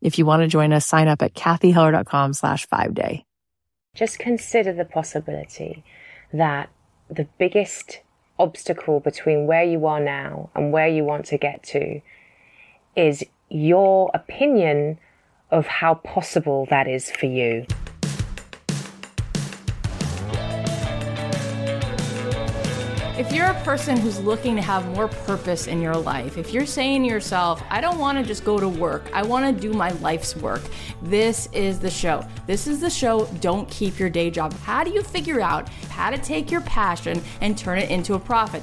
If you want to join us, sign up at cathyheller.com slash five day. Just consider the possibility that the biggest obstacle between where you are now and where you want to get to is your opinion of how possible that is for you. If you're a person who's looking to have more purpose in your life, if you're saying to yourself, I don't want to just go to work, I want to do my life's work, this is the show. This is the show, Don't Keep Your Day Job. How do you figure out how to take your passion and turn it into a profit?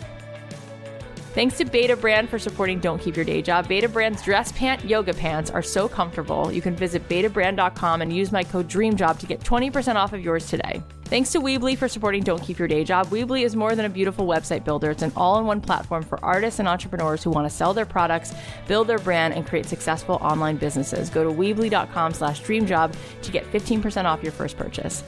Thanks to Betabrand for supporting Don't Keep Your Day Job. Betabrand's dress pant yoga pants are so comfortable. You can visit betabrand.com and use my code DREAMJOB to get 20% off of yours today. Thanks to Weebly for supporting Don't Keep Your Day Job. Weebly is more than a beautiful website builder. It's an all-in-one platform for artists and entrepreneurs who want to sell their products, build their brand, and create successful online businesses. Go to weebly.com slash dreamjob to get 15% off your first purchase.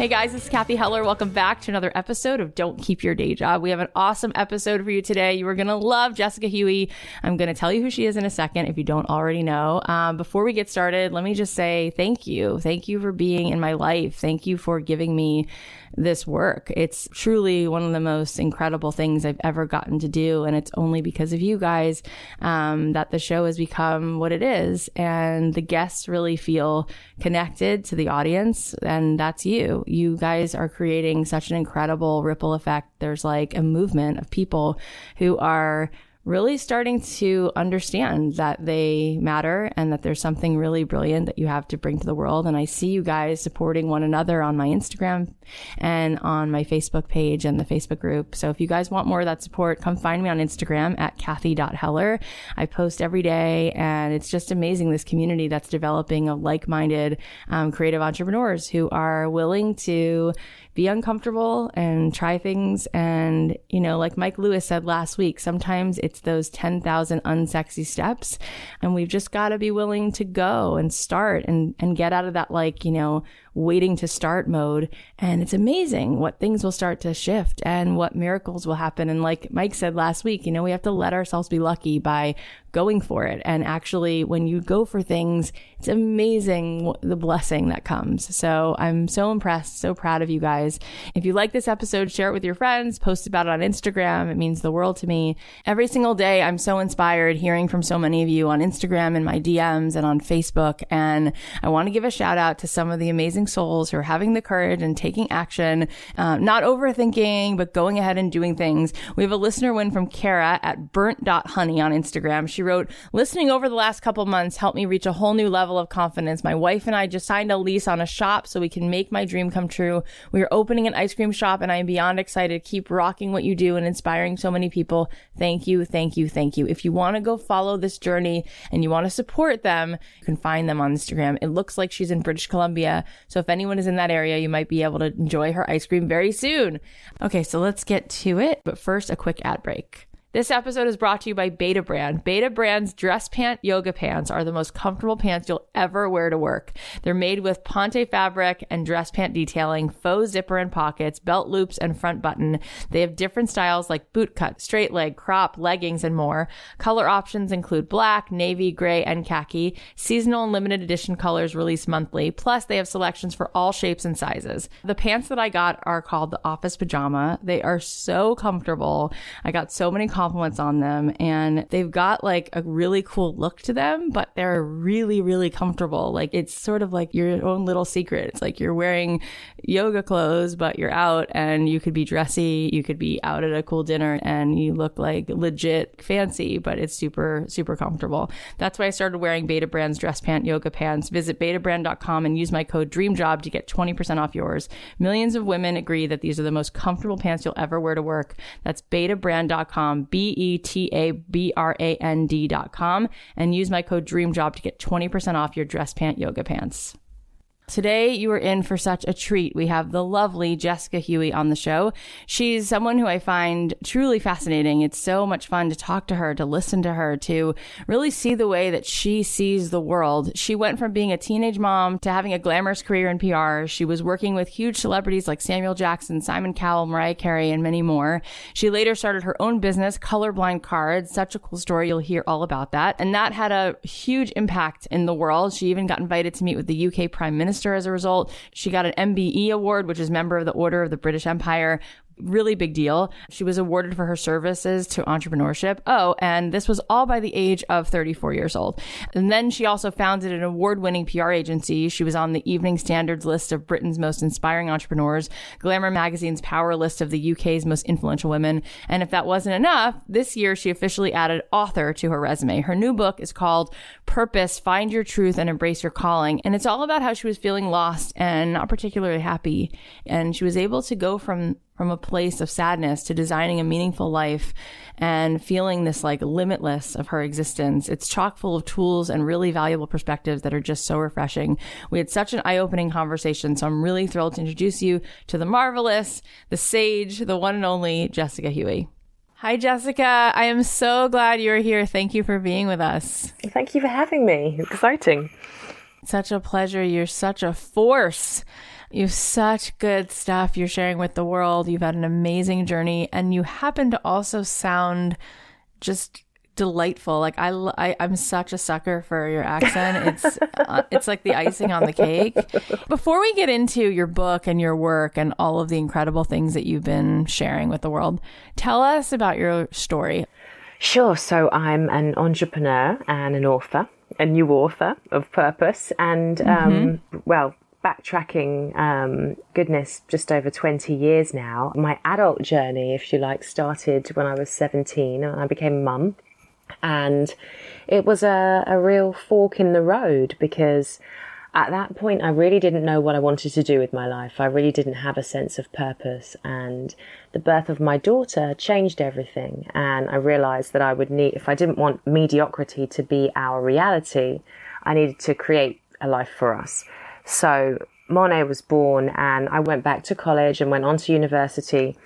Hey guys, is Cathy Heller. Welcome back to another episode of Don't Keep Your Day Job. We have an awesome episode for you today. You are going to love Jessica Huie. I'm going to tell you who she is in a second if you don't already know. Um, before we get started, let me just say thank you. Thank you for being in my life. Thank you for giving me this work. It's truly one of the most incredible things I've ever gotten to do. And it's only because of you guys um, that the show has become what it is. And the guests really feel connected to the audience. And that's you. You guys are creating such an incredible ripple effect. There's like a movement of people who are really starting to understand that they matter and that there's something really brilliant that you have to bring to the world. And I see you guys supporting one another on my Instagram and on my Facebook page and the Facebook group. So if you guys want more of that support, come find me on Instagram at Cathy.Heller. I post every day and it's just amazing this community that's developing of like-minded um, creative entrepreneurs who are willing to be uncomfortable and try things. And, you know, like Mike Lewis said last week, sometimes it's those 10,000 unsexy steps. And we've just got to be willing to go and start and, and get out of that, like, you know, waiting to start mode. And it's amazing what things will start to shift and what miracles will happen. And like Mike said last week, you know, we have to let ourselves be lucky by going for it. And actually, when you go for things, it's amazing the blessing that comes. So I'm so impressed, so proud of you guys. If you like this episode, share it with your friends, post about it on Instagram. It means the world to me. Every single day, I'm so inspired hearing from so many of you on Instagram and my DMs and on Facebook. And I want to give a shout out to some of the amazing souls who are having the courage and taking action, uh, not overthinking, but going ahead and doing things. We have a listener win from Kara at burnt.honey on Instagram. She wrote, listening over the last couple months helped me reach a whole new level of confidence. My wife and I just signed a lease on a shop so we can make my dream come true. We are opening an ice cream shop and I am beyond excited. Keep rocking what you do and inspiring so many people. Thank you. Thank you. Thank you. If you want to go follow this journey and you want to support them, you can find them on Instagram. It looks like she's in British Columbia. So if anyone is in that area, you might be able to enjoy her ice cream very soon. Okay, so let's get to it. But first, a quick ad break. This episode is brought to you by Betabrand. Beta Brand's dress pant yoga pants are the most comfortable pants you'll ever wear to work. They're made with Ponte fabric and dress pant detailing, faux zipper and pockets, belt loops, and front button. They have different styles like boot cut, straight leg, crop, leggings, and more. Color options include black, navy, gray, and khaki. Seasonal and limited edition colors released monthly. Plus, they have selections for all shapes and sizes. The pants that I got are called the office pajama. They are so comfortable. I got so many compliments on them and they've got like a really cool look to them, but they're really, really comfortable. Like it's sort of like your own little secret. It's like you're wearing yoga clothes, but you're out and you could be dressy. You could be out at a cool dinner and you look like legit fancy, but it's super, super comfortable. That's why I started wearing Betabrand's dress pant yoga pants. Visit betabrand.com and use my code DREAMJOB to get 20% off yours. Millions of women agree that these are the most comfortable pants you'll ever wear to work. That's betabrand.com, B E T A B R A N D.com, and use my code DREAMJOB to get 20% off your dress pant yoga pants. Today, you are in for such a treat. We have the lovely Jessica Huie on the show. She's someone who I find truly fascinating. It's so much fun to talk to her, to listen to her, to really see the way that she sees the world. She went from being a teenage mom to having a glamorous career in PR. She was working with huge celebrities like Samuel Jackson, Simon Cowell, Mariah Carey, and many more. She later started her own business, Colorblind Cards. Such a cool story. You'll hear all about that. And that had a huge impact in the world. She even got invited to meet with the UK Prime Minister as a result. She got an MBE award, which is Member of the Order of the British Empire really big deal. She was awarded for her services to entrepreneurship. Oh, and this was all by the age of 34 years old. And then she also founded an award winning PR agency. She was on the Evening Standards list of Britain's most inspiring entrepreneurs, Glamour magazine's power list of the UK's most influential women. And if that wasn't enough, this year she officially added author to her resume. Her new book is called Purpose, Find Your Truth and Embrace Your Calling. And it's all about how she was feeling lost and not particularly happy. And she was able to go from from a place of sadness to designing a meaningful life and feeling this like limitless of her existence. It's chock full of tools and really valuable perspectives that are just so refreshing. We had such an eye opening conversation. So I'm really thrilled to introduce you to the marvelous, the sage, the one and only Jessica Huie. Hi, Jessica. I am so glad you're here. Thank you for being with us. Thank you for having me. Exciting. Such a pleasure. You're such a force. You have such good stuff you're sharing with the world. You've had an amazing journey and you happen to also sound just delightful. Like I, I am such a sucker for your accent. It's uh, it's like the icing on the cake. Before we get into your book and your work and all of the incredible things that you've been sharing with the world, tell us about your story. Sure. So I'm an entrepreneur and an author, a new author of Purpose, and um, mm-hmm. well, backtracking, um, goodness, just over 20 years now. My adult journey, if you like, started when I was 17 and I became a mum. And it was a, a real fork in the road because at that point, I really didn't know what I wanted to do with my life. I really didn't have a sense of purpose. And the birth of my daughter changed everything. And I realized that I would need, if I didn't want mediocrity to be our reality, I needed to create a life for us. So Monet was born, and I went back to college and went on to university,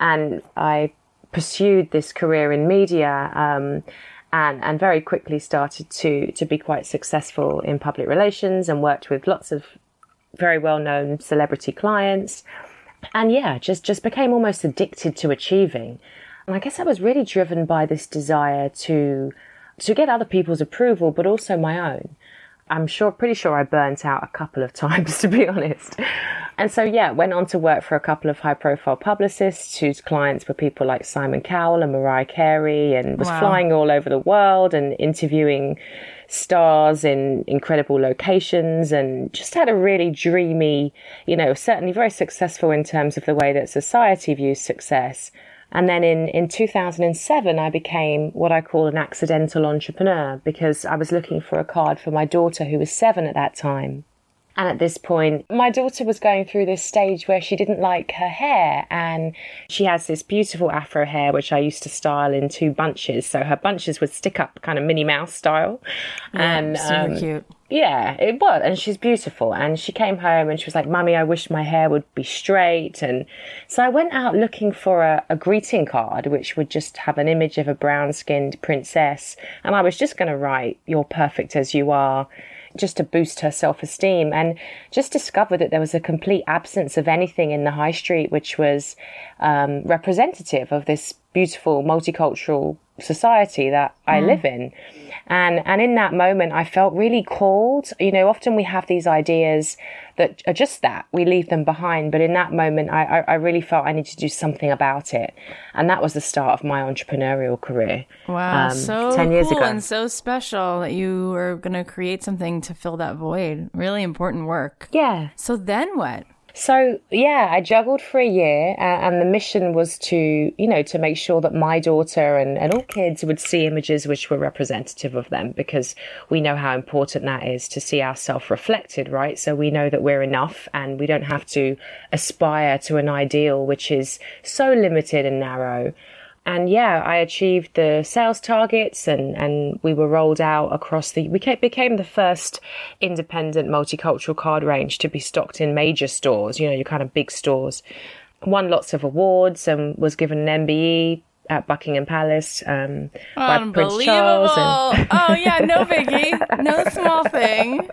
and I pursued this career in media. Um, and, and very quickly started to, to be quite successful in public relations and worked with lots of very well known celebrity clients. And yeah, just, just became almost addicted to achieving. And I guess I was really driven by this desire to, to get other people's approval, but also my own. I'm sure, pretty sure I burnt out a couple of times, to be honest. And so, yeah, went on to work for a couple of high profile publicists whose clients were people like Simon Cowell and Mariah Carey and was wow. flying all over the world and interviewing stars in incredible locations and just had a really dreamy, you know, certainly very successful in terms of the way that society views success and then in, in 2007, I became what I call an accidental entrepreneur because I was looking for a card for my daughter who was seven at that time. And at this point, my daughter was going through this stage where she didn't like her hair. And she has this beautiful afro hair, which I used to style in two bunches. So her bunches would stick up kind of Minnie Mouse style. Yeah, and super um, cute. Yeah, it was. And she's beautiful. And she came home and she was like, Mummy, I wish my hair would be straight. And so I went out looking for a, a greeting card, which would just have an image of a brown skinned princess. And I was just going to write, You're perfect as you are just to boost her self esteem and just discovered that there was a complete absence of anything in the high street which was um, representative of this beautiful multicultural society that I Mm. live in. And, and in that moment, I felt really called. You know, often we have these ideas that are just that we leave them behind. But in that moment, I, I, I really felt I needed to do something about it. And that was the start of my entrepreneurial career. Wow, um, so 10 years cool ago. and so special that you were going to create something to fill that void. Really important work. Yeah. So then what? So yeah, I juggled for a year, uh, and the mission was to, you know, to make sure that my daughter and, and all kids would see images which were representative of them, because we know how important that is to see ourselves reflected, right? So we know that we're enough, and we don't have to aspire to an ideal which is so limited and narrow. And yeah, I achieved the sales targets and, and we were rolled out across the, we became the first independent multicultural card range to be stocked in major stores, you know, your kind of big stores. Won lots of awards and was given an MBE at Buckingham Palace um, by Prince Charles. And oh yeah, no biggie, no small thing.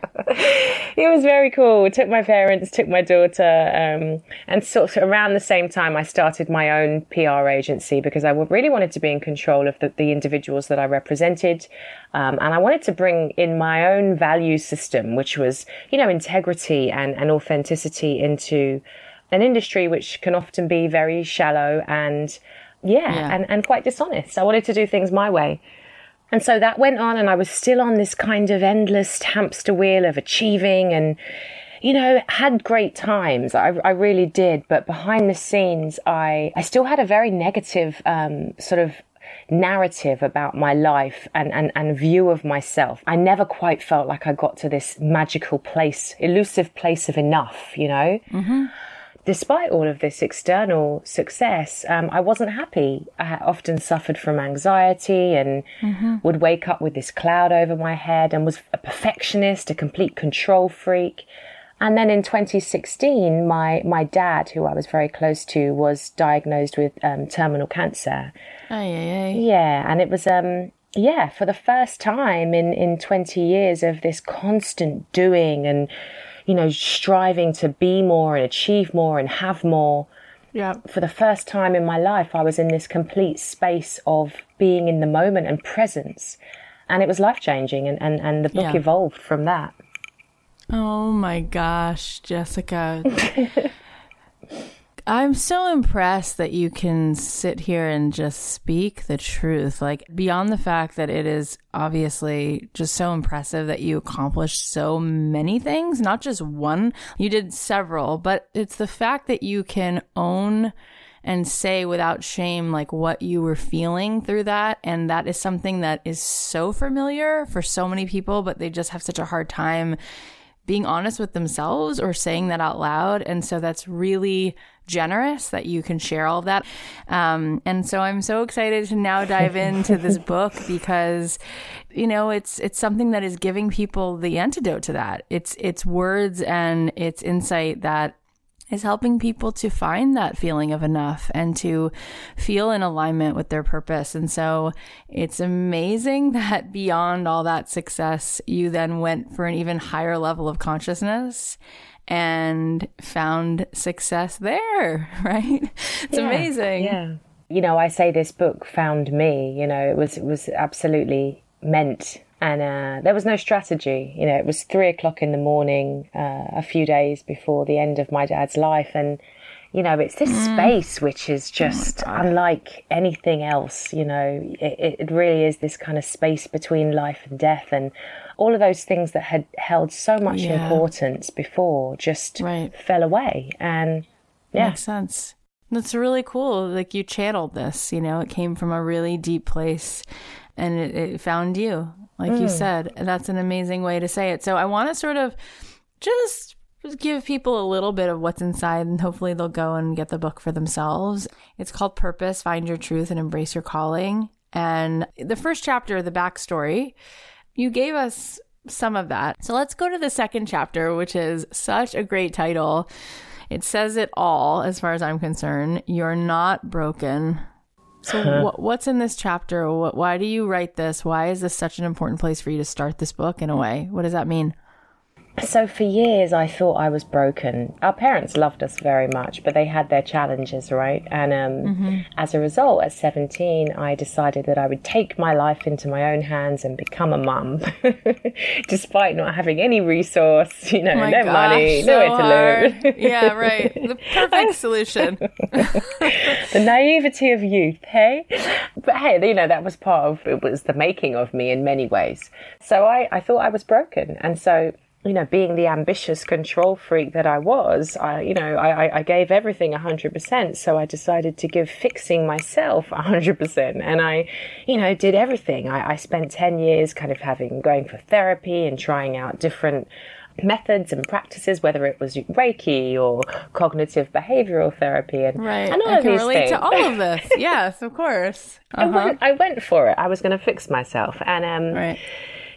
it was very cool. Took my parents, took my daughter, um, and sort of around the same time, I started my own PR agency because I really wanted to be in control of the, the individuals that I represented, um, and I wanted to bring in my own value system, which was, you know, integrity and, and authenticity into an industry which can often be very shallow and yeah, Yeah. And, and quite dishonest. I wanted to do things my way. And so that went on, and I was still on this kind of endless hamster wheel of achieving and, you know, had great times. I, I really did. But behind the scenes, I, I still had a very negative um, sort of narrative about my life and, and, and view of myself. I never quite felt like I got to this magical place, elusive place of enough, you know? Despite all of this external success, um, I wasn't happy. I often suffered from anxiety and would wake up with this cloud over my head and was a perfectionist, a complete control freak. And then in 2016, my, my dad, who I was very close to, was diagnosed with um, terminal cancer. Ay, ay, ay. Yeah, and it was um yeah, for the first time in in 20 years of this constant doing and you know striving to be more and achieve more and have more. Yeah. For the first time in my life, I was in this complete space of being in the moment and presence. And it was life changing and, and, and the book Yeah. evolved from that. Oh my gosh, Jessica. I'm so impressed that you can sit here and just speak the truth. Like, beyond the fact that it is obviously just so impressive that you accomplished so many things, not just one, you did several, but it's the fact that you can own and say without shame like what you were feeling through that and that is something that is so familiar for so many people but they just have such a hard time being honest with themselves or saying that out loud. And so that's really generous that you can share all of that. Um, and so I'm so excited to now dive into this book because, you know, it's, it's something that is giving people the antidote to that. It's, it's words and it's insight that is helping people to find that feeling of enough and to feel in alignment with their purpose. And so it's amazing that beyond all that success, you then went for an even higher level of consciousness and found success there, right? It's Yeah, amazing. Yeah. You know, I say this book found me, you know, it was it was absolutely meant and uh, there was no strategy. You know, it was three o'clock in the morning, uh, a few days before the end of my dad's life, and you know, it's this space which is just unlike anything else. You know, it, it really is this kind of space between life and death, and all of those things that had held so much Yeah. importance before just Right. fell away. And yeah, Makes sense. That's really cool. Like you channeled this, you know, it came from a really deep place and it, it found you, like you mm. said. That's an amazing way to say it. So I want to sort of just give people a little bit of what's inside and hopefully they'll go and get the book for themselves. It's called Purpose Find Your Truth and Embrace Your Calling. And the first chapter, the backstory, you gave us some of that. So let's go to the second chapter, which is such a great title. It says it all, as far as I'm concerned. You're not broken. So, what, what's in this chapter? What, why do you write this? Why is this such an important place for you to start this book in a way? What does that mean? So for years I thought I was broken. Our parents loved us very much, but they had their challenges, right? And um, mm-hmm. as a result, at 17, I decided that I would take my life into my own hands and become a mum, despite not having any resource, you know, oh no gosh, money, so nowhere to live. yeah, right. The perfect solution. the naivety of youth, hey? But hey, you know, that was part of, it was the making of me in many ways. So I, I thought I was broken. And so you know, being the ambitious control freak that I was, I, you know, I, I gave everything 100%. So I decided to give fixing myself 100%. And I, you know, did everything. I, I spent 10 years kind of having, going for therapy and trying out different methods and practices, whether it was Reiki or cognitive behavioral therapy, and right. and all I of can these relate things. to all of this. yes, of course. Uh-huh. I, went, I went for it. I was going to fix myself, and um, right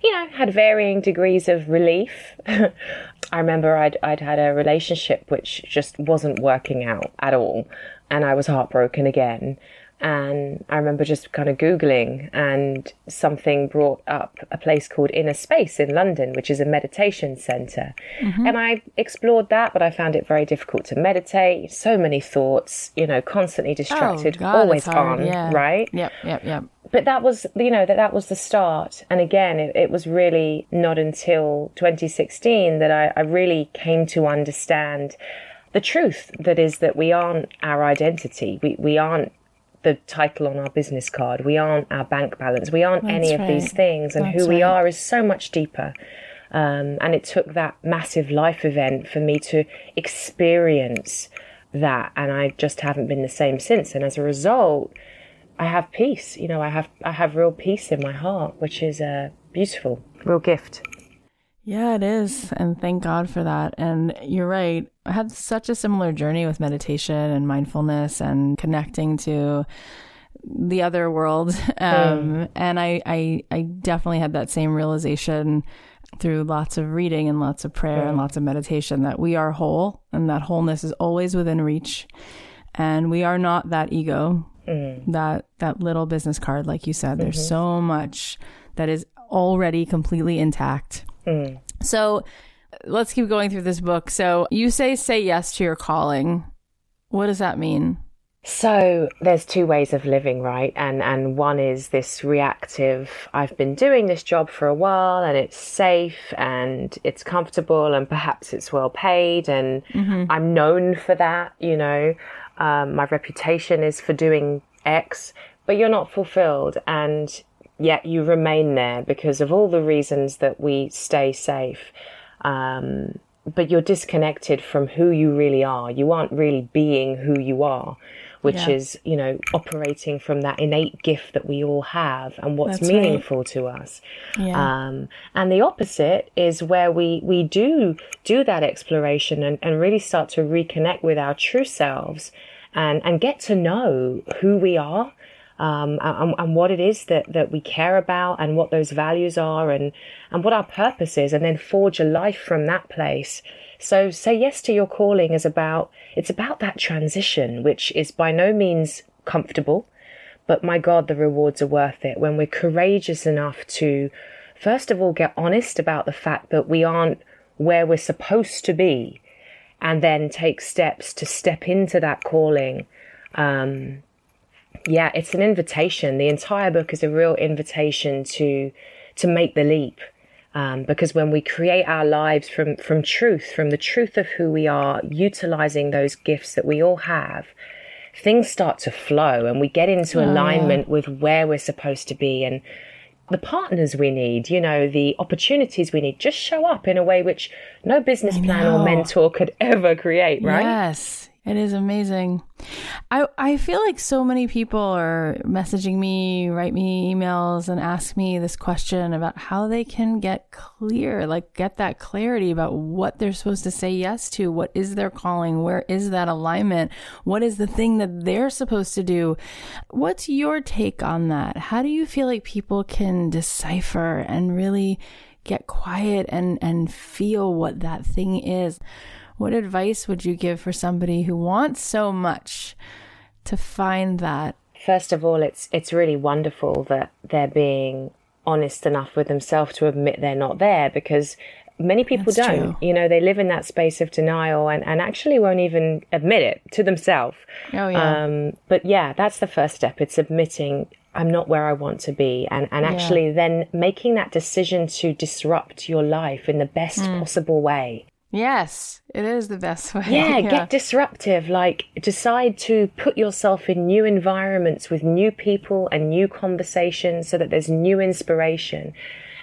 you know, had varying degrees of relief. I remember I'd, I'd had a relationship which just wasn't working out at all. And I was heartbroken again. And I remember just kind of Googling, and something brought up a place called Inner Space in London, which is a meditation center. Mm-hmm. And I explored that, but I found it very difficult to meditate. So many thoughts, you know, constantly distracted, oh, God, always on, yeah. right? Yep, yep, yep but that was you know that that was the start. And again it, it was really not until 2016 that I, I, really came to understand the truth that is that we aren't our identity. We, we aren't the title on our business card. We aren't our bank balance. We aren't That's any right. of these things. And That's who we right. are is so much deeper. Um, and it took that massive life event for me to experience that. And I just haven't been the same since. And as a result I have peace. You know, I have I have real peace in my heart, which is a beautiful, real gift. Yeah, it is. And thank God for that. And you're right. I had such a similar journey with meditation and mindfulness and connecting to the other world. Um, mm. And I, I, I definitely had that same realization through lots of reading and lots of prayer mm. and lots of meditation that we are whole and that wholeness is always within reach. And we are not that ego mm. that that little business card like you said there's mm-hmm. so much that is already completely intact mm. so let's keep going through this book so you say say yes to your calling what does that mean so there's two ways of living, right? And and one is this reactive, I've been doing this job for a while and it's safe and it's comfortable and perhaps it's well paid and mm-hmm. I'm known for that, you know um, my reputation is for doing X, but you're not fulfilled and yet you remain there because of all the reasons that we stay safe. Um, but you're disconnected from who you really are. You aren't really being who you are, which yeah. is, you know, operating from that innate gift that we all have and what's That's meaningful right. to us. Yeah. Um, and the opposite is where we, we do do that exploration and, and really start to reconnect with our true selves and, and get to know who we are. Um, and, and, what it is that, that we care about and what those values are and, and what our purpose is and then forge a life from that place. So say yes to your calling is about, it's about that transition, which is by no means comfortable, but my God, the rewards are worth it when we're courageous enough to, first of all, get honest about the fact that we aren't where we're supposed to be and then take steps to step into that calling. Um, yeah, it's an invitation. The entire book is a real invitation to to make the leap. Um, because when we create our lives from from truth, from the truth of who we are, utilizing those gifts that we all have, things start to flow, and we get into oh, alignment with where we're supposed to be and the partners we need, you know, the opportunities we need just show up in a way which no business plan or mentor could ever create, right? Yes. It is amazing. I I feel like so many people are messaging me, write me emails and ask me this question about how they can get clear, like get that clarity about what they're supposed to say yes to, what is their calling, where is that alignment, what is the thing that they're supposed to do. What's your take on that? How do you feel like people can decipher and really get quiet and and feel what that thing is? What advice would you give for somebody who wants so much to find that? First of all, it's it's really wonderful that they're being honest enough with themselves to admit they're not there because many people That's don't. true. You know, they live in that space of denial and, and actually won't even admit it to themselves. Oh, yeah. Um, but yeah, that's the first step. It's admitting I'm not where I want to be and, and actually then making that decision to disrupt your life in the best Hmm. possible way. Yes, it is the best way. Yeah, get disruptive. Like, decide to put yourself in new environments with new people and new conversations so that there's new inspiration.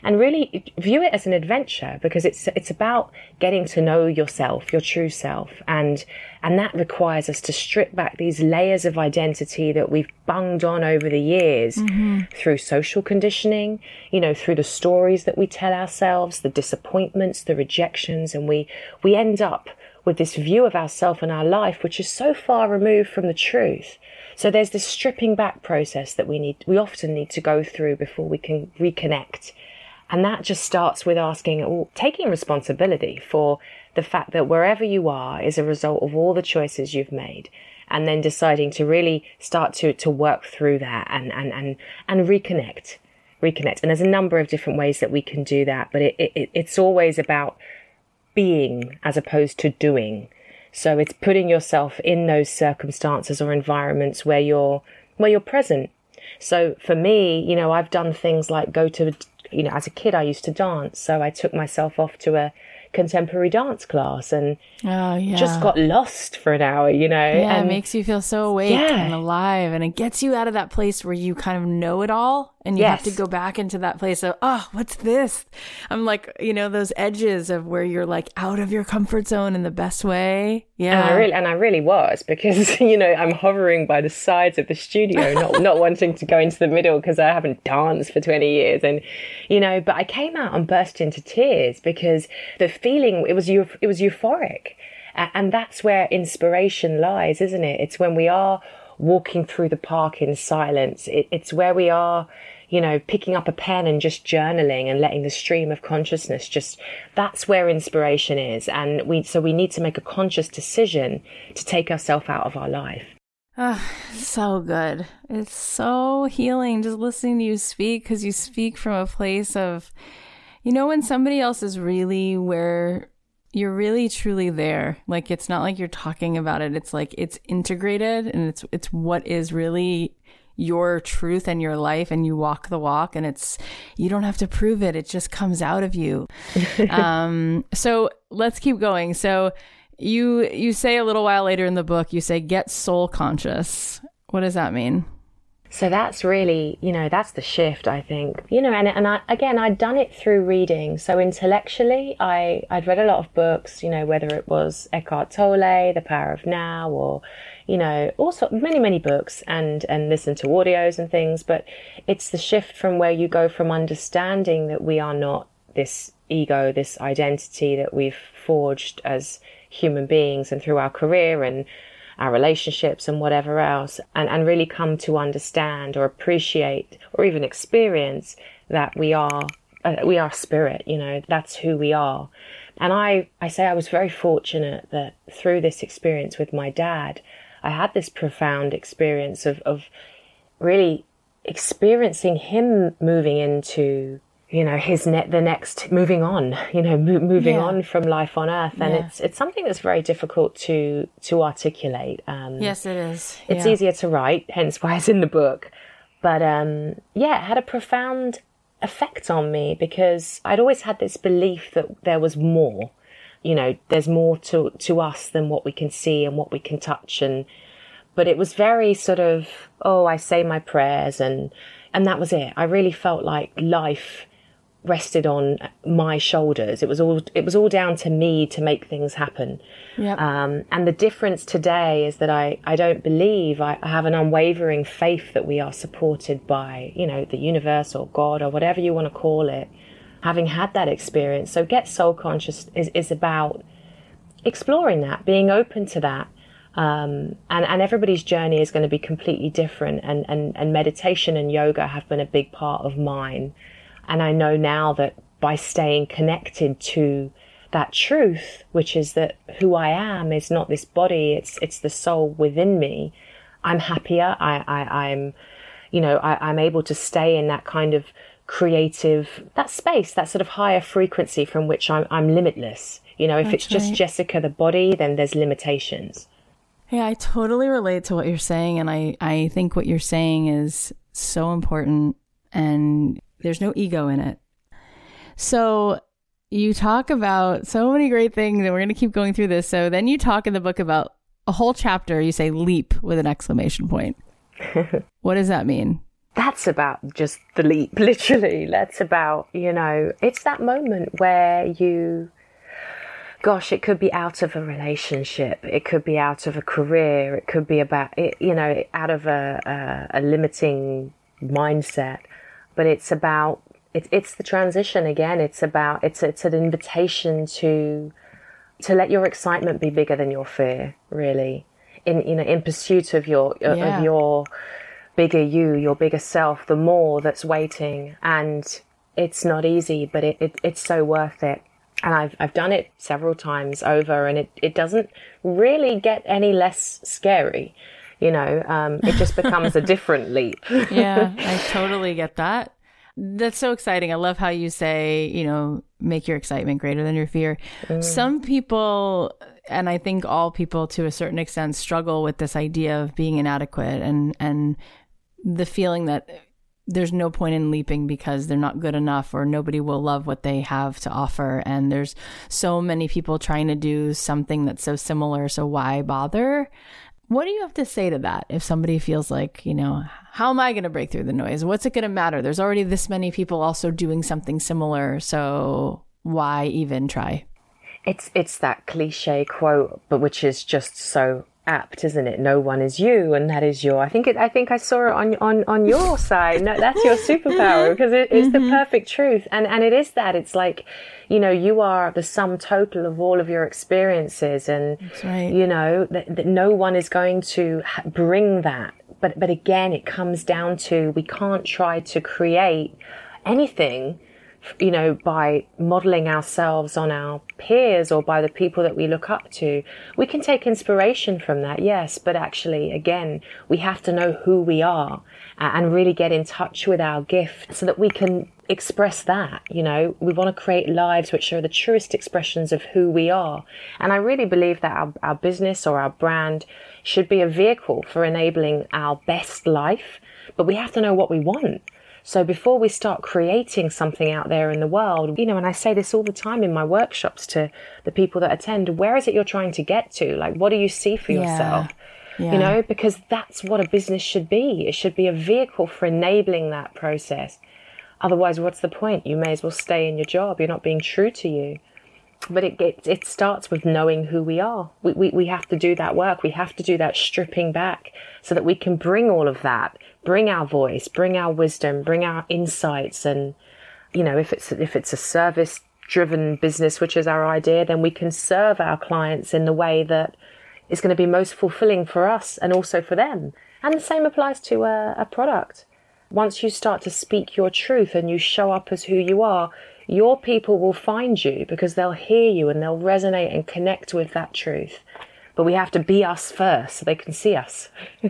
And really view it as an adventure because it's it's about getting to know yourself, your true self, and and that requires us to strip back these layers of identity that we've bunged on over the years mm-hmm. through social conditioning, you know, through the stories that we tell ourselves, the disappointments, the rejections, and we we end up with this view of ourself and our life which is so far removed from the truth. So there's this stripping back process that we need we often need to go through before we can reconnect. And that just starts with asking, taking responsibility for the fact that wherever you are is a result of all the choices you've made. And then deciding to really start to, to work through that and, and, and, and reconnect, reconnect. And there's a number of different ways that we can do that, but it, it, it's always about being as opposed to doing. So it's putting yourself in those circumstances or environments where you're, where you're present. So for me, you know, I've done things like go to, you know, as a kid, I used to dance. So I took myself off to a contemporary dance class and Oh yeah. just got lost for an hour, you know. yeah, and it makes you feel so awake Yeah. and alive, and it gets you out of that place where you kind of know it all, and you have to go back into that place of, oh, what's this? I'm like, you know, those edges of where you're like out of your comfort zone in the best way. Yeah, And I really and I really was because you know I'm hovering by the sides of the studio, not not wanting to go into the middle because I haven't danced for 20 years, and you know. But I came out and burst into tears because the feeling it was eu- it was euphoric, and that's where inspiration lies, isn't it? It's when we are walking through the park in silence. It, it's where we are you know, picking up a pen and just journaling and letting the stream of consciousness just, that's where inspiration is. And we, so we need to make a conscious decision to take ourselves out of our life. Ah, so good. It's so healing just listening to you speak because you speak from a place of, you know, when somebody else is really where you're really truly there. Like it's not like you're talking about it. It's like it's integrated and it's it's what is really your truth and your life and you walk the walk and it's you don't have to prove it. It just comes out of you. um so let's keep going. So you you say a little while later in the book you say get soul conscious. What does that mean? So that's really, you know, that's the shift, I think. You know, and, and I, again, I'd done it through reading. So intellectually, I, I'd read a lot of books, you know, whether it was Eckhart Tolle, The Power of Now, or, you know, also many, many books and, and listen to audios and things. But it's the shift from where you go from understanding that we are not this ego, this identity that we've forged as human beings and through our career and our relationships and whatever else, and, and really come to understand or appreciate or even experience that we are uh, we are spirit. You know, that's who we are. And I I say I was very fortunate that through this experience with my dad, I had this profound experience of of really experiencing him moving into you know his net the next moving on you know mo- moving Yeah. on from life on earth and Yeah. it's it's something that's very difficult to to articulate um Yes, it is. it's Yeah. easier to write hence why it's in the book but um yeah it had a profound effect on me because i'd always had this belief that there was more you know there's more to to us than what we can see and what we can touch and but it was very sort of oh i say my prayers and and that was it i really felt like life rested on my shoulders. It was all it was all down to me to make things happen. Yep. um, and the difference today is that I, I don't believe I, I have an unwavering faith that we are supported by you know the universe or God or whatever you want to call it having had that experience. So get soul conscious is, is about exploring that being open to that. Um, and, and everybody's journey is going to be completely different and, and, and meditation and yoga have been a big part of mine and I know now that by staying connected to that truth, which is that who I am is not this body, it's it's the soul within me. I'm happier. I, I I'm, you know, I, I'm able to stay in that kind of creative, that space, that sort of higher frequency from which I'm, I'm limitless. You know, if That's it's just right. Jessica the body, then there's limitations. Yeah, I totally relate to what you're saying. And I, I think what you're saying is so important and there's no ego in it. So you talk about so many great things and we're going to keep going through this. So then you talk in the book about a whole chapter. You say leap with an exclamation point. what does that mean? That's about just the leap, literally. That's about, you know, it's that moment where you gosh, it could be out of a relationship, it could be out of a career, it could be about, it, you know, out of a, a, a limiting mindset, but it's about, it, it's the transition again. It's about, it's, it's an invitation to, to let your excitement be bigger than your fear, really, in, you know, in pursuit of your, Yeah. of your bigger you, your bigger self, the more that's waiting. And it's not easy, but it, it, it's so worth it and I've I've done it several times over, and it, it doesn't really get any less scary. You know, um, it just becomes a different leap. yeah, I totally get that. That's so exciting. I love how you say, you know, make your excitement greater than your fear. Some people, and I think all people to a certain extent, struggle with this idea of being inadequate and and the feeling that there's no point in leaping because they're not good enough or nobody will love what they have to offer and there's so many people trying to do something that's so similar so why bother what do you have to say to that if somebody feels like, you know, how am I going to break through the noise? What's it going to matter? There's already this many people also doing something similar, so why even try? It's it's that cliche quote, but which is just so apt, isn't it? No one is you, and that is your. I think it. I think I saw it on on on your side. No, that's your superpower because it is the mm-hmm. perfect truth, and and it is that. It's like, you know, you are the sum total of all of your experiences, and right. you know that, that no one is going to ha- bring that. But but again, it comes down to we can't try to create anything you know, by modeling ourselves on our peers or by the people that we look up to. We can take inspiration from that, yes, but actually, again, we have to know who we are uh, and really get in touch with our gift so that we can express that. You know, we want to create lives which are the truest expressions of who we are. And I really believe that our, our business or our brand should be a vehicle for enabling our best life, but we have to know what we want. So before we start creating something out there in the world, you know, and I say this all the time in my workshops to the people that attend, where is it you're trying to get to? Like, what do you see for Yeah. yourself? Yeah. You know, because that's what a business should be. It should be a vehicle for enabling that process. Otherwise, what's the point? You may as well stay in your job. You're not being true to you. But it, it, it starts with knowing who we are. We, we, we have to do that work. We have to do that stripping back so that we can bring all of that, bring our voice, bring our wisdom, bring our insights. And, you know, if it's, if it's a service driven business, which is our idea, then we can serve our clients in the way that is going to be most fulfilling for us and also for them. And the same applies to a, a product. Once you start to speak your truth and you show up as who you are, your people will find you because they'll hear you and they'll resonate and connect with that truth. But we have to be us first so they can see us.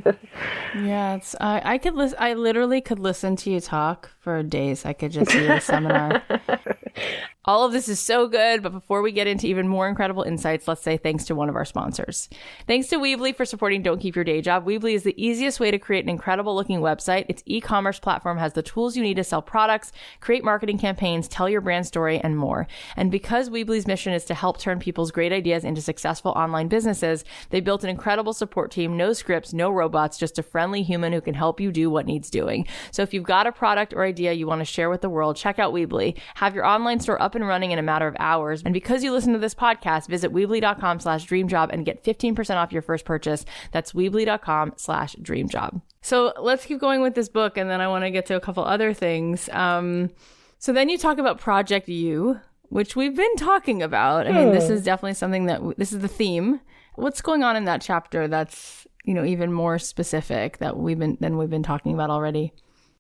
Yeah, it's I I could listen I literally could listen to you talk for days. I could just do a seminar. All of this is so good, but before we get into even more incredible insights, let's say thanks to one of our sponsors. Thanks to Weebly for supporting Don't Keep Your Day Job. Weebly is the easiest way to create an incredible looking website. Its e-commerce platform has the tools you need to sell products, create marketing campaigns, tell your brand story, and more. And because Weebly's mission is to help turn people's great ideas into successful online businesses, they built an incredible support team, no scripts, no robots, just a friendly human who can help you do what needs doing. So if you've got a product or idea you want to share with the world, check out Weebly. Have your online store up and running in a matter of hours. And because you listen to this podcast, visit Weebly.com slash dreamjob and get 15% off your first purchase. That's Weebly.com slash dreamjob. So let's keep going with this book. And then I want to get to a couple other things. Um, so then you talk about Project U, which we've been talking about. I mean, this is definitely something that w- this is the theme. What's going on in that chapter that's, you know, even more specific that we've been than we've been talking about already?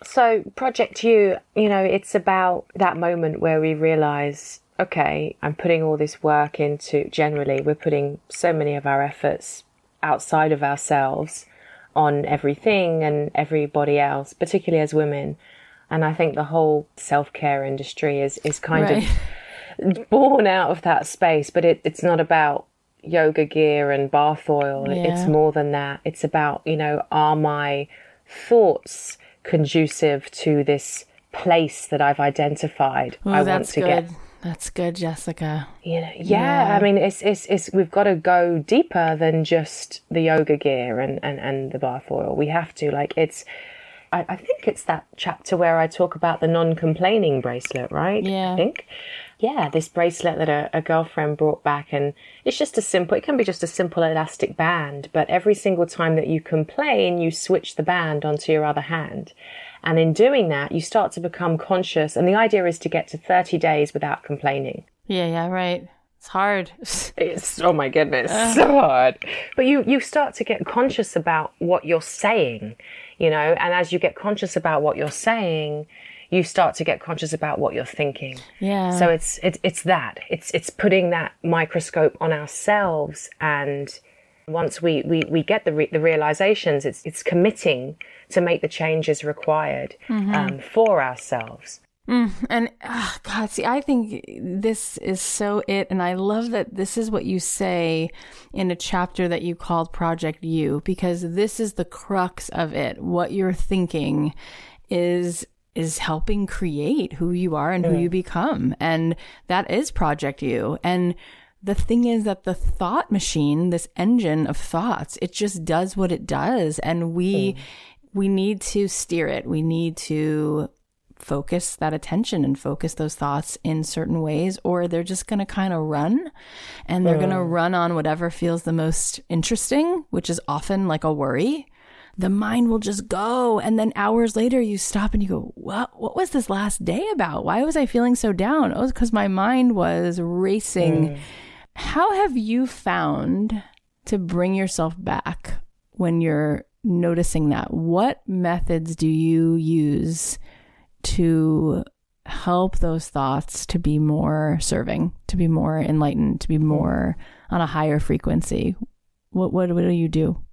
So, Project U, you know, it's about that moment where we realize, okay, I'm putting all this work into, generally, we're putting so many of our efforts outside of ourselves on everything and everybody else, particularly as women. And I think the whole self care industry is, is kind Right. of born out of that space, but it, it's not about yoga gear and bath oil. Yeah. It's more than that. It's about, you know, are my thoughts conducive to this place that I've identified? Ooh, I want that's to good. get That's good, Jessica. you know, yeah, I mean, it's, it's, it's, we've got to go deeper than just the yoga gear and, and, and the bath oil. We have to, like, it's, I, I think it's that chapter where I talk about the non complaining bracelet, right? Yeah. I think. Yeah, this bracelet that a, a girlfriend brought back, and it's just a simple, it can be just a simple elastic band, but every single time that you complain, you switch the band onto your other hand. And in doing that, you start to become conscious. And the idea is to get to 30 days without complaining. Yeah, yeah, right. It's hard. It's oh my goodness, so hard. But you you start to get conscious about what you're saying, you know, and as you get conscious about what you're saying, you start to get conscious about what you're thinking. Yeah. So it's it's it's that. It's it's putting that microscope on ourselves and once we, we, we get the, re- the realizations, it's, it's committing to make the changes required mm-hmm. um, for ourselves. Mm, and oh, God, see, I think this is so it. And I love that this is what you say in a chapter that you called Project You, because this is the crux of it. What you're thinking is is helping create who you are and who you become. And that is Project You. And the thing is that the thought machine, this engine of thoughts, it just does what it does. And we, we need to steer it. We need to focus that attention and focus those thoughts in certain ways, or they're just going to kind of run and they're going to run on whatever feels the most interesting, which is often like a worry. The mind will just go. And then hours later, you stop and you go, what, what was this last day about? Why was I feeling so down? Oh, because my mind was racing. Hmm. How have you found to bring yourself back when you're noticing that? What methods do you use to help those thoughts to be more serving, to be more enlightened, to be more on a higher frequency? What what, what do you do?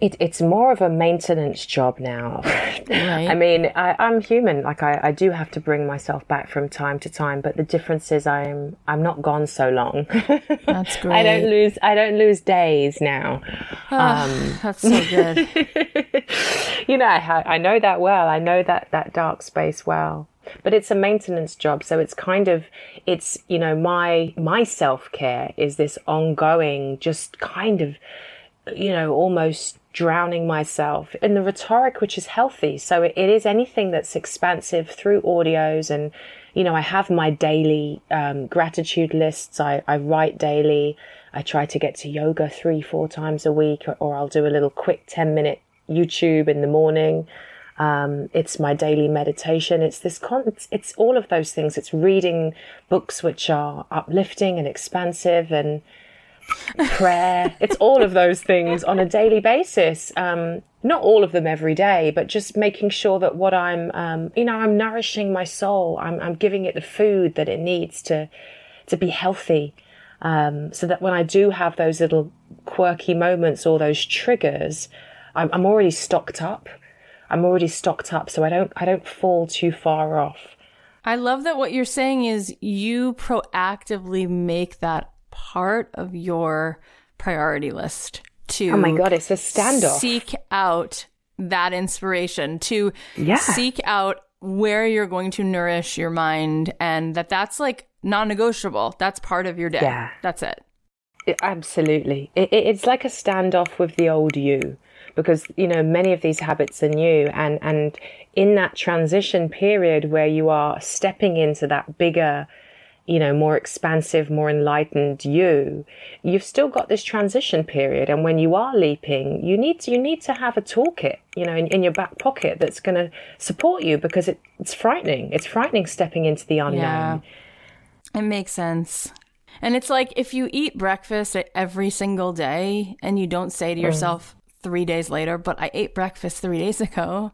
It, it's more of a maintenance job now. Right. I mean, I, I'm human. Like I, I do have to bring myself back from time to time, but the difference is I'm I'm not gone so long. That's great. I don't lose I don't lose days now. Um, That's so good. you know, I, I know that well. I know that that dark space well. But it's a maintenance job, so it's kind of it's you know my my self care is this ongoing, just kind of you know almost drowning myself in the rhetoric, which is healthy. So it, it is anything that's expansive through audios and. You know, I have my daily um, gratitude lists. I, I write daily. I try to get to yoga three, four times a week, or, or I'll do a little quick 10 minute YouTube in the morning. Um, it's my daily meditation. It's this con, it's, it's all of those things. It's reading books which are uplifting and expansive and prayer. it's all of those things on a daily basis. Um, not all of them every day, but just making sure that what I'm, um, you know, I'm nourishing my soul. I'm, I'm giving it the food that it needs to, to be healthy. Um, so that when I do have those little quirky moments or those triggers, I'm, I'm already stocked up. I'm already stocked up, so I don't, I don't fall too far off. I love that what you're saying is you proactively make that part of your priority list to Oh my God, it's a standoff. seek out that inspiration to Yeah. seek out where you're going to nourish your mind and that that's like non-negotiable that's part of your day Yeah. that's it It- absolutely. It, it, it's like a standoff with the old you because, you know, many of these habits are new and, and in that transition period where you are stepping into that bigger, you know, more expansive, more enlightened you, you've still got this transition period. And when you are leaping, you need to, you need to have a toolkit, you know, in, in your back pocket that's going to support you because it, it's frightening. It's frightening stepping into the unknown. Yeah. It makes sense. And it's like if you eat breakfast every single day and you don't say to mm. yourself three days later, but I ate breakfast three days ago,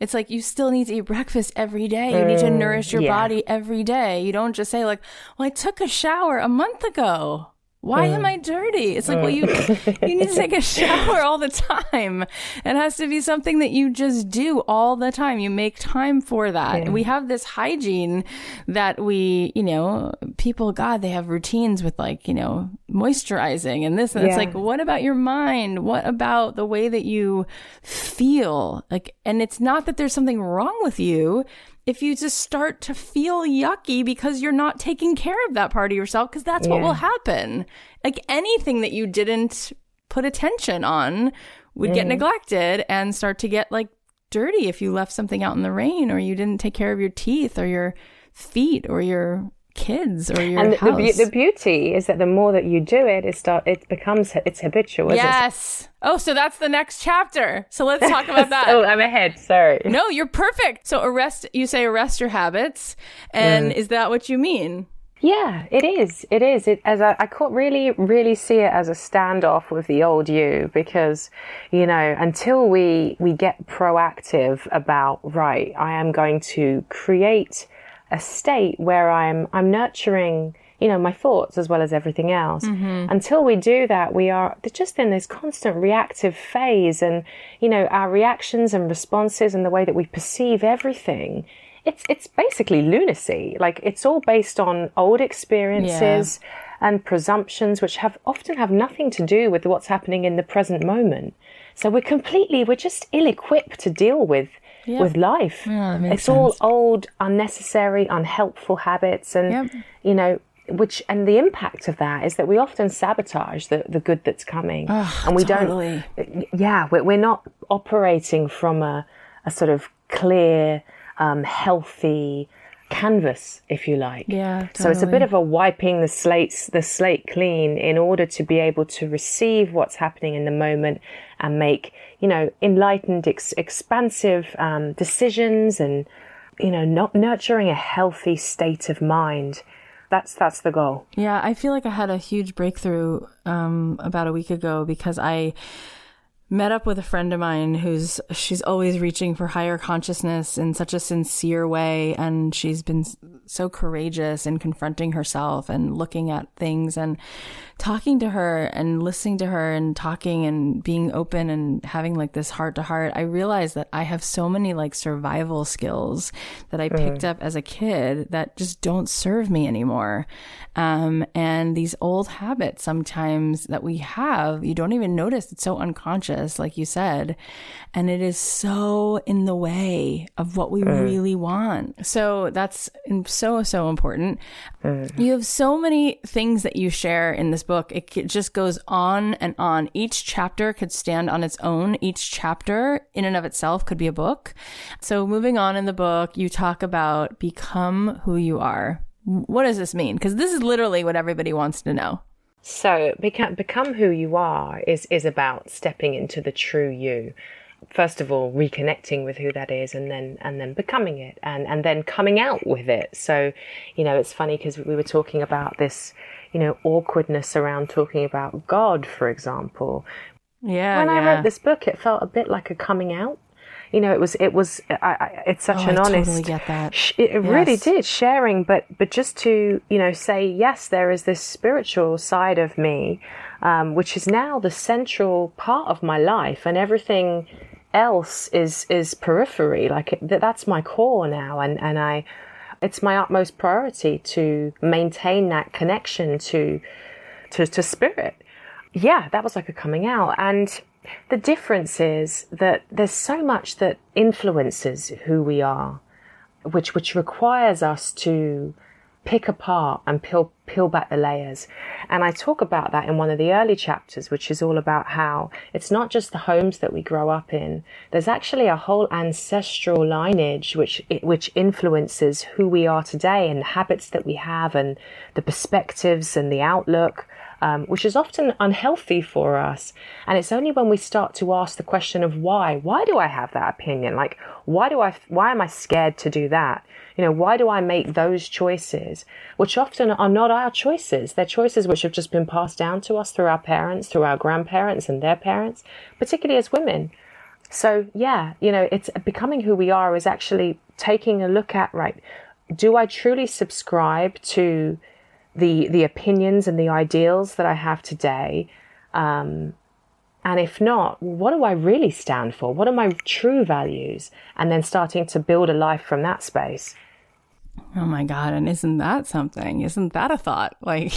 it's like you still need to eat breakfast every day. You need to mm, nourish your yeah. body every day. You don't just say, like, well, I took a shower a month ago. Why am uh, I dirty? It's like, uh, well, you you need to take a shower all the time. It has to be something that you just do all the time. You make time for that. And we have this hygiene that we, you know, people, God, they have routines with like, you know, moisturizing and this. And it's like, what about your mind? What about the way that you feel? Like, and it's not that there's something wrong with you if you just start to feel yucky because you're not taking care of that part of yourself, because that's what will happen. Like anything that you didn't put attention on would Mm. get neglected and start to get like dirty if you left something out in the rain or you didn't take care of your teeth or your feet or your kids or your and the, the, house. beau- the beauty is that the more that you do it, it start it becomes it's habitual. isn't it? yes. Oh, so that's the next chapter. So let's talk about that. Oh, I'm ahead. Sorry. No, you're perfect. So arrest, you say arrest your habits. And Mm. is that what you mean? Yeah, it is. It is. It as I, I can't really, really see it as a standoff with the old you because, you know, until we we get proactive about right, I am going to create a state where I'm I'm nurturing, you know, my thoughts as well as everything else. Mm-hmm. Until we do that, we are just in this constant reactive phase, and you know, our reactions and responses and the way that we perceive everything it's it's basically lunacy. Like it's all based on old experiences and presumptions, which have often have nothing to do with what's happening in the present moment. So we're completely we're just ill-equipped to deal with with life. makes it's all old, unnecessary, unhelpful habits, and Yep. you know. Which and the impact of that is that we often sabotage the, the good that's coming, and we totally. don't yeah, we're, we're not operating from a, a sort of clear, um, healthy canvas, if you like. Yeah, So it's a bit of a wiping the slates, the slate clean in order to be able to receive what's happening in the moment and make, you know, enlightened, ex- expansive um, decisions and, you know, not nurturing a healthy state of mind. That's that's the goal. Yeah, I feel like I had a huge breakthrough um, about a week ago because I met up with a friend of mine who's she's always reaching for higher consciousness in such a sincere way and she's been so courageous in confronting herself and looking at things and talking to her and listening to her and talking and being open and having like this heart to heart. I realized that i have so many like survival skills that i picked up as a kid that just don't serve me anymore. Um, and these old habits sometimes that we have you don't even notice. It's so unconscious like you said and it is so in the way of what we mm. really want so that's so so important mm. you have so many things that you share in this book. It c- just goes on and on. Each chapter could stand on its own. Each chapter in and of itself could be a book. So moving on in the book, you talk about become who you are. What does this mean? Because this is literally what everybody wants to know. So become become who you are is is about stepping into the true you. First of all, reconnecting with who that is, and then and then becoming it, and and then coming out with it. So, you know, it's funny because we were talking about this, you know, awkwardness around talking about God, for example. Yeah. When I yeah. wrote this book, it felt a bit like a coming out. You know, it was it was. I, I, it's such Oh, an I honest. totally get that. sh- It really did sharing, but but just to you know say yes, there is this spiritual side of me, um, which is now the central part of my life, and everything else is is periphery. Like it, that's my core now, and and I, it's my utmost priority to maintain that connection to to to spirit. Yeah, that was like a coming out, and the difference is that there's so much that influences who we are which which requires us to pick apart and peel peel back the layers. And I talk about that in one of the early chapters, which is all about how it's not just the homes that we grow up in. There's actually a whole ancestral lineage which which influences who we are today and the habits that we have and the perspectives and the outlook. Um, which is often unhealthy for us. And it's only when we start to ask the question of why. Why do I have that opinion? Like, why do I? Why am I scared to do that? You know, why do I make those choices, which often are not our choices? They're choices which have just been passed down to us through our parents, through our grandparents, and their parents, particularly as women. So yeah, you know, it's becoming who we are is actually taking a look at right. Do I truly subscribe to the the opinions and the ideals that I have today? Um, and if not, what do I really stand for? What are my true values? And then starting to build a life from that space. Oh my God. And isn't that something? Isn't that a thought? Like,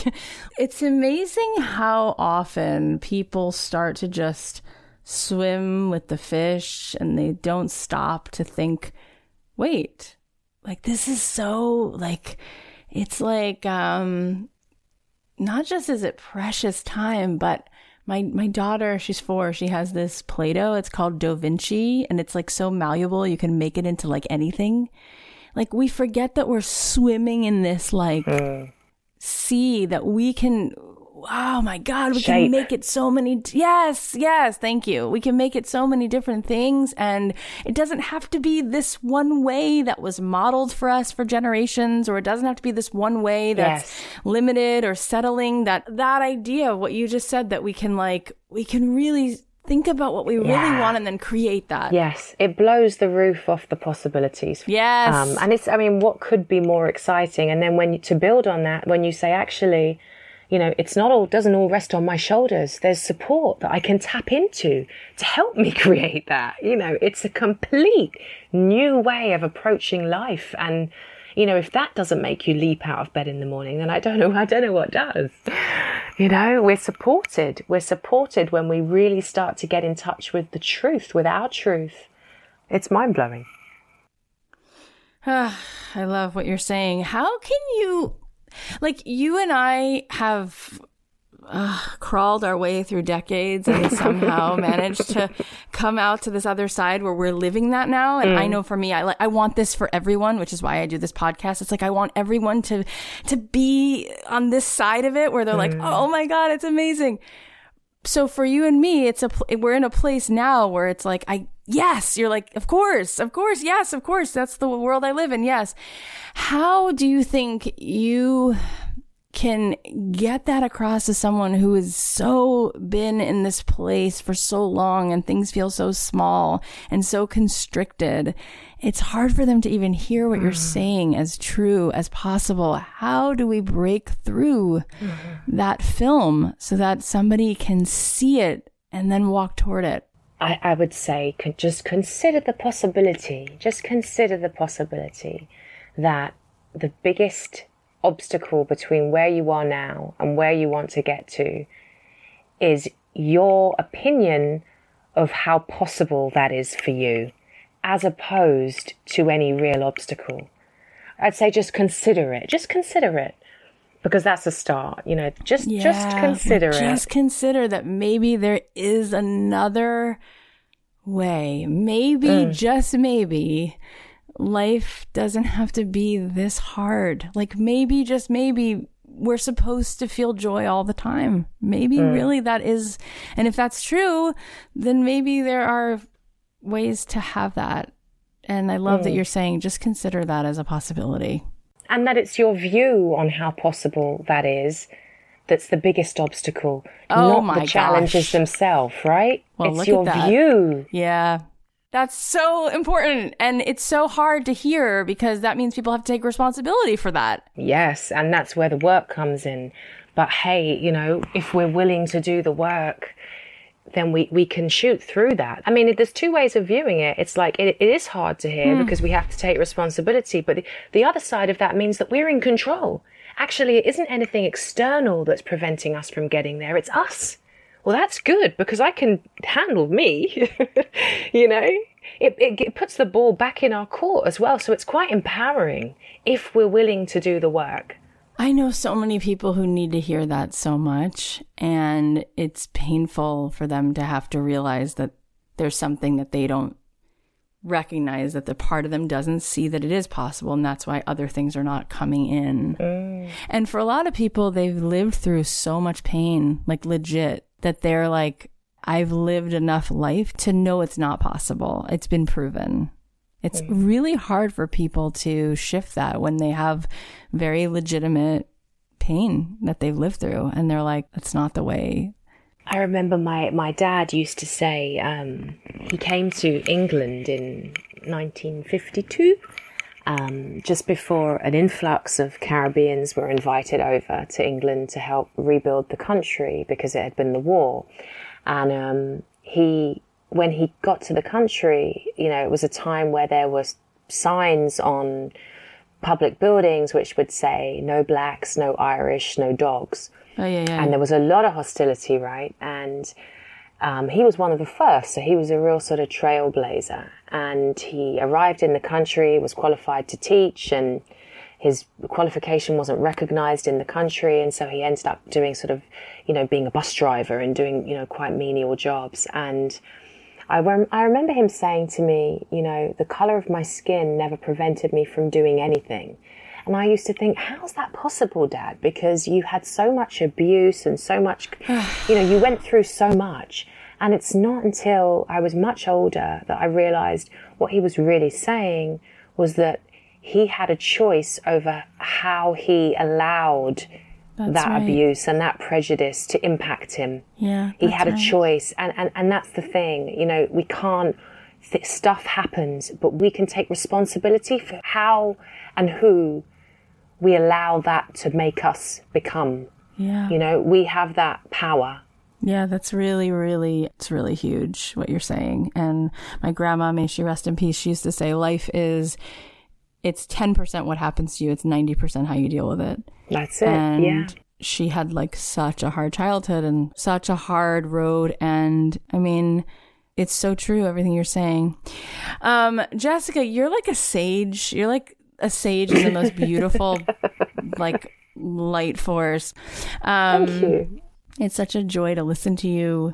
it's amazing how often people start to just swim with the fish and they don't stop to think, wait, like, this is so, like, it's like, um, not just is it precious time, but my my daughter, she's four. She has this Play-Doh. It's called Da Vinci, and it's like so malleable. You can make it into like anything. Like we forget that we're swimming in this like mm. sea that we can oh my god we Shape. can make it so many yes yes thank you we can make it so many different things and it doesn't have to be this one way that was modeled for us for generations or it doesn't have to be this one way that's yes. limited or settling that that idea of what you just said that we can like we can really think about what we really yeah. want and then create that. Yes, it blows the roof off the possibilities. Yes. Um, and it's, I mean, what could be more exciting? And then when you, to build on that, when you say, actually, you know, it's not all, doesn't all rest on my shoulders. There's support that I can tap into to help me create that. You know, it's a complete new way of approaching life. And, you know, if that doesn't make you leap out of bed in the morning, then I don't know, I don't know what does. You know, we're supported. We're supported when we really start to get in touch with the truth, with our truth. It's mind blowing. I love what you're saying. How can you like you and I have uh, crawled our way through decades and somehow managed to come out to this other side where we're living that now. And mm. I know for me, I like, I want this for everyone, which is why I do this podcast. It's like, I want everyone to, to be on this side of it where they're mm. like, Oh my God, it's amazing. So for you and me, it's a, we're in a place now where it's like, I, yes, you're like, of course, of course, yes, of course. That's the world I live in. Yes. How do you think you can get that across to someone who has so been in this place for so long and things feel so small and so constricted, it's hard for them to even hear what mm. you're saying as true as possible. How do we break through mm. that film so that somebody can see it and then walk toward it? I, I would say just consider the possibility, just consider the possibility that the biggest obstacle between where you are now and where you want to get to is your opinion of how possible that is for you, as opposed to any real obstacle. I'd say just consider it. Just consider it. Because that's a start, you know, just, yeah, just consider just it. Just consider that maybe there is another way. Maybe, mm. just maybe, life doesn't have to be this hard. Like maybe, just maybe, we're supposed to feel joy all the time. Maybe mm. really that is, and if that's true, then maybe there are ways to have that. And I love mm. that you're saying just consider that as a possibility. And that it's your view on how possible that is that's the biggest obstacle, oh not the challenges gosh. themselves, right? Well, it's your view. Yeah. That's so important. And it's so hard to hear because that means people have to take responsibility for that. Yes. And that's where the work comes in. But hey, you know, if we're willing to do the work, then we, we can shoot through that. I mean, there's two ways of viewing it. It's like it, it is hard to hear mm. because we have to take responsibility. But the, the other side of that means that we're in control. Actually, it isn't anything external that's preventing us from getting there. It's us well, that's good because I can handle me. you know, it, it, it puts the ball back in our court as well. So it's quite empowering if we're willing to do the work. I know so many people who need to hear that so much, and it's painful for them to have to realize that there's something that they don't recognize that the part of them doesn't see that it is possible and that's why other things are not coming in. Mm. And for a lot of people they've lived through so much pain, like legit that they're like, I've lived enough life to know it's not possible. It's been proven. It's mm. really hard for people to shift that when they have very legitimate pain that they've lived through and they're like, it's not the way. I remember my, my dad used to say, um, he came to England in 1952 um, just before an influx of Caribbeans were invited over to England to help rebuild the country because it had been the war. And um, he, when he got to the country, you know, it was a time where there was signs on public buildings which would say no blacks, no Irish, no dogs. Oh, yeah, yeah. And there was a lot of hostility, right? And um, he was one of the first, so he was a real sort of trailblazer. And he arrived in the country, was qualified to teach, and his qualification wasn't recognized in the country, and so he ended up doing sort of, you know, being a bus driver and doing, you know, quite menial jobs. And I, rem- I remember him saying to me, you know, the color of my skin never prevented me from doing anything. And I used to think, how's that possible, Dad? Because you had so much abuse and so much, you know, you went through so much. And it's not until I was much older that I realized what he was really saying was that he had a choice over how he allowed That's that right. abuse and that prejudice to impact him. Yeah, He had a right. choice. And, and, and that's the thing, you know, we can't, th- stuff happens, but we can take responsibility for how and who we allow that to make us become. Yeah. You know, we have that power. Yeah, that's really, really, it's really huge what you're saying. And my grandma, may she rest in peace, she used to say life is, it's 10% what happens to you, it's 90% how you deal with it. That's it. And yeah. she had like such a hard childhood and such a hard road. And I mean, it's so true, everything you're saying. Um, Jessica, you're like a sage. You're like a sage in the most beautiful, like, light force. Um, Thank you. it's such a joy to listen to you.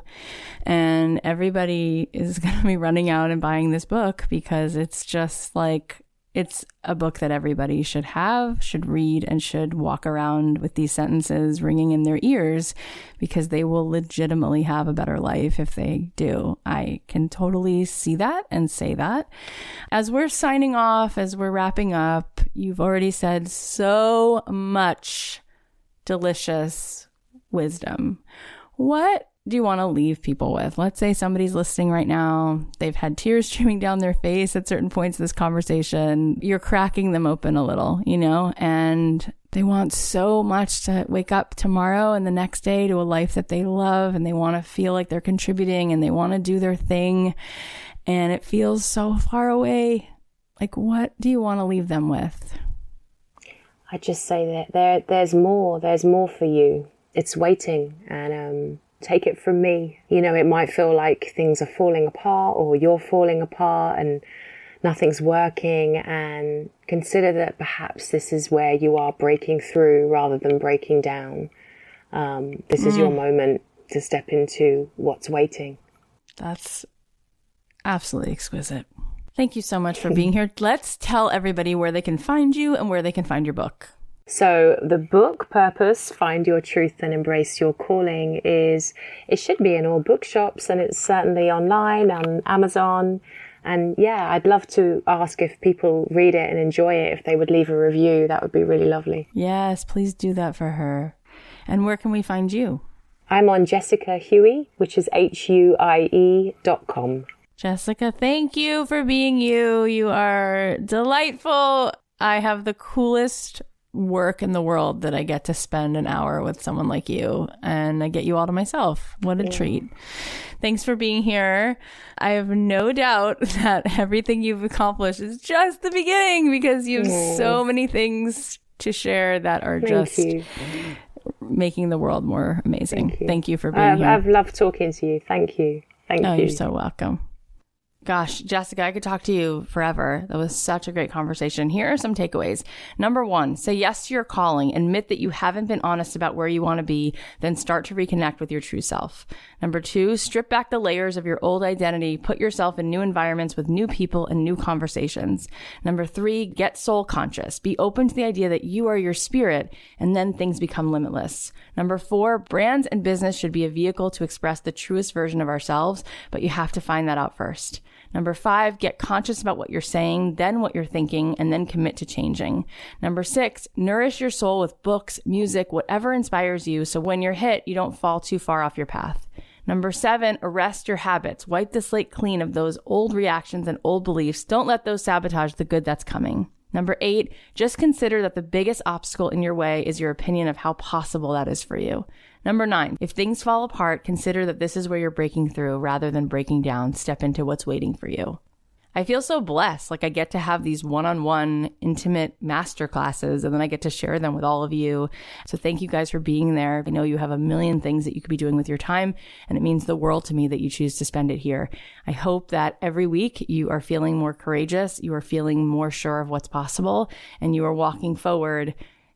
And everybody is going to be running out and buying this book because it's just like, it's a book that everybody should have, should read, and should walk around with these sentences ringing in their ears because they will legitimately have a better life if they do. I can totally see that and say that. As we're signing off, as we're wrapping up, you've already said so much delicious wisdom. What do you want to leave people with? Let's say somebody's listening right now. They've had tears streaming down their face at certain points of this conversation. You're cracking them open a little, you know, and they want so much to wake up tomorrow and the next day to a life that they love and they want to feel like they're contributing and they want to do their thing. And it feels so far away. Like, what do you want to leave them with? I just say that there, there's more. There's more for you. It's waiting, and um, take it from me. You know, it might feel like things are falling apart, or you're falling apart, and nothing's working. And consider that perhaps this is where you are breaking through rather than breaking down. Um, this is your moment to step into what's waiting. That's absolutely exquisite. Thank you so much for being here. Let's tell everybody where they can find you and where they can find your book. So the book purpose, find your truth and embrace your calling is, it should be in all bookshops and it's certainly online on Amazon. And yeah, I'd love to ask if people read it and enjoy it, if they would leave a review, that would be really lovely. Yes, please do that for her. And where can we find you? I'm on Jessica Huie, which is H-U-I-E dot com. Jessica, thank you for being you. You are delightful. I have the coolest work in the world that I get to spend an hour with someone like you and I get you all to myself. What a treat. Thanks for being here. I have no doubt that everything you've accomplished is just the beginning because you have so many things to share that are Thank just you. making the world more amazing. Thank you, for being I've, here. I've loved talking to you. Thank you. Thank Oh, you. you're so welcome. Gosh, Jessica, I could talk to you forever. That was such a great conversation. Here are some takeaways. Number one, say yes to your calling. Admit that you haven't been honest about where you want to be, then start to reconnect with your true self. Number two, strip back the layers of your old identity. Put yourself in new environments with new people and new conversations. Number three, get soul conscious. Be open to the idea that you are your spirit, and then things become limitless. Number four, brands and business should be a vehicle to express the truest version of ourselves, but you have to find that out first. Number five, get conscious about what you're saying, then what you're thinking, and then commit to changing. Number six, nourish your soul with books, music, whatever inspires you, so when you're hit, you don't fall too far off your path. Number seven, arrest your habits. Wipe the slate clean of those old reactions and old beliefs. Don't let those sabotage the good that's coming. Number eight, just consider that the biggest obstacle in your way is your opinion of how possible that is for you. Number nine, if things fall apart, consider that this is where you're breaking through rather than breaking down. Step into what's waiting for you. I feel so blessed. Like I get to have these one on one intimate master classes and then I get to share them with all of you. So thank you guys for being there. I know you have a million things that you could be doing with your time and it means the world to me that you choose to spend it here. I hope that every week you are feeling more courageous. You are feeling more sure of what's possible and you are walking forward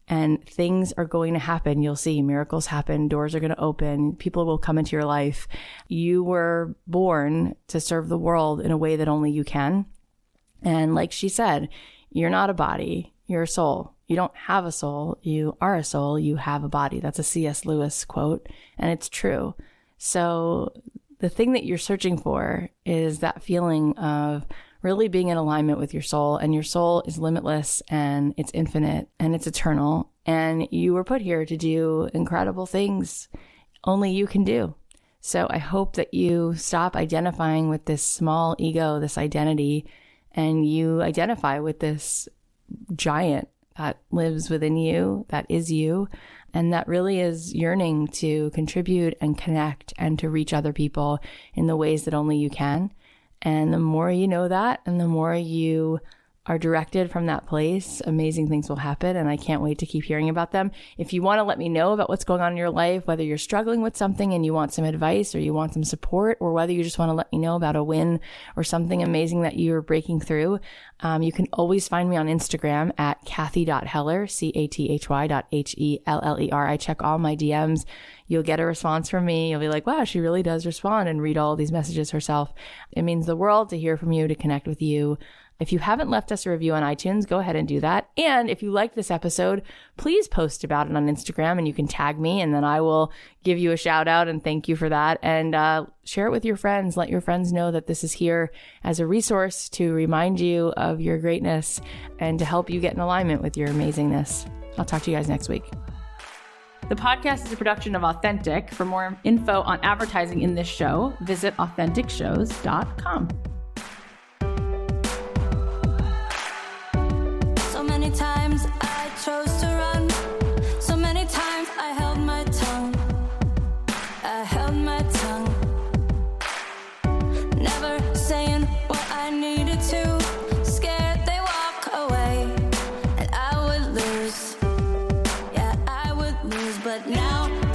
and things are going to happen. You'll see miracles happen. Doors are going to open. People will come into your life. You were born to serve the world in a way that only you can. And like she said, you're not a body. You're a soul. You don't have a soul. You are a soul. You have a body. That's a C.S. Lewis quote. And it's true. So the thing that you're searching for is that feeling of really being in alignment with your soul. And your soul is limitless and it's infinite and it's eternal. And you were put here to do incredible things only you can do. So I hope that you stop identifying with this small ego, this identity, and you identify with this giant that lives within you, that is you, and that really is yearning to contribute and connect and to reach other people in the ways that only you can. And the more you know that and the more you are directed from that place, amazing things will happen. And I can't wait to keep hearing about them. If you want to let me know about what's going on in your life, whether you're struggling with something and you want some advice or you want some support, or whether you just want to let me know about a win or something amazing that you're breaking through, um, you can always find me on Instagram at Cathy.Heller, C-A-T-H-Y dot H-E-L-L-E-R. I check all my DMs. You'll get a response from me. You'll be like, wow, she really does respond and read all these messages herself. It means the world to hear from you, to connect with you. If you haven't left us a review on iTunes, go ahead and do that. And if you like this episode, please post about it on Instagram and you can tag me and then I will give you a shout out and thank you for that. And uh, share it with your friends. Let your friends know that this is here as a resource to remind you of your greatness and to help you get in alignment with your amazingness. I'll talk to you guys next week. The podcast is a production of Authentic. For more info on advertising in this show, visit AuthenticShows.com. now.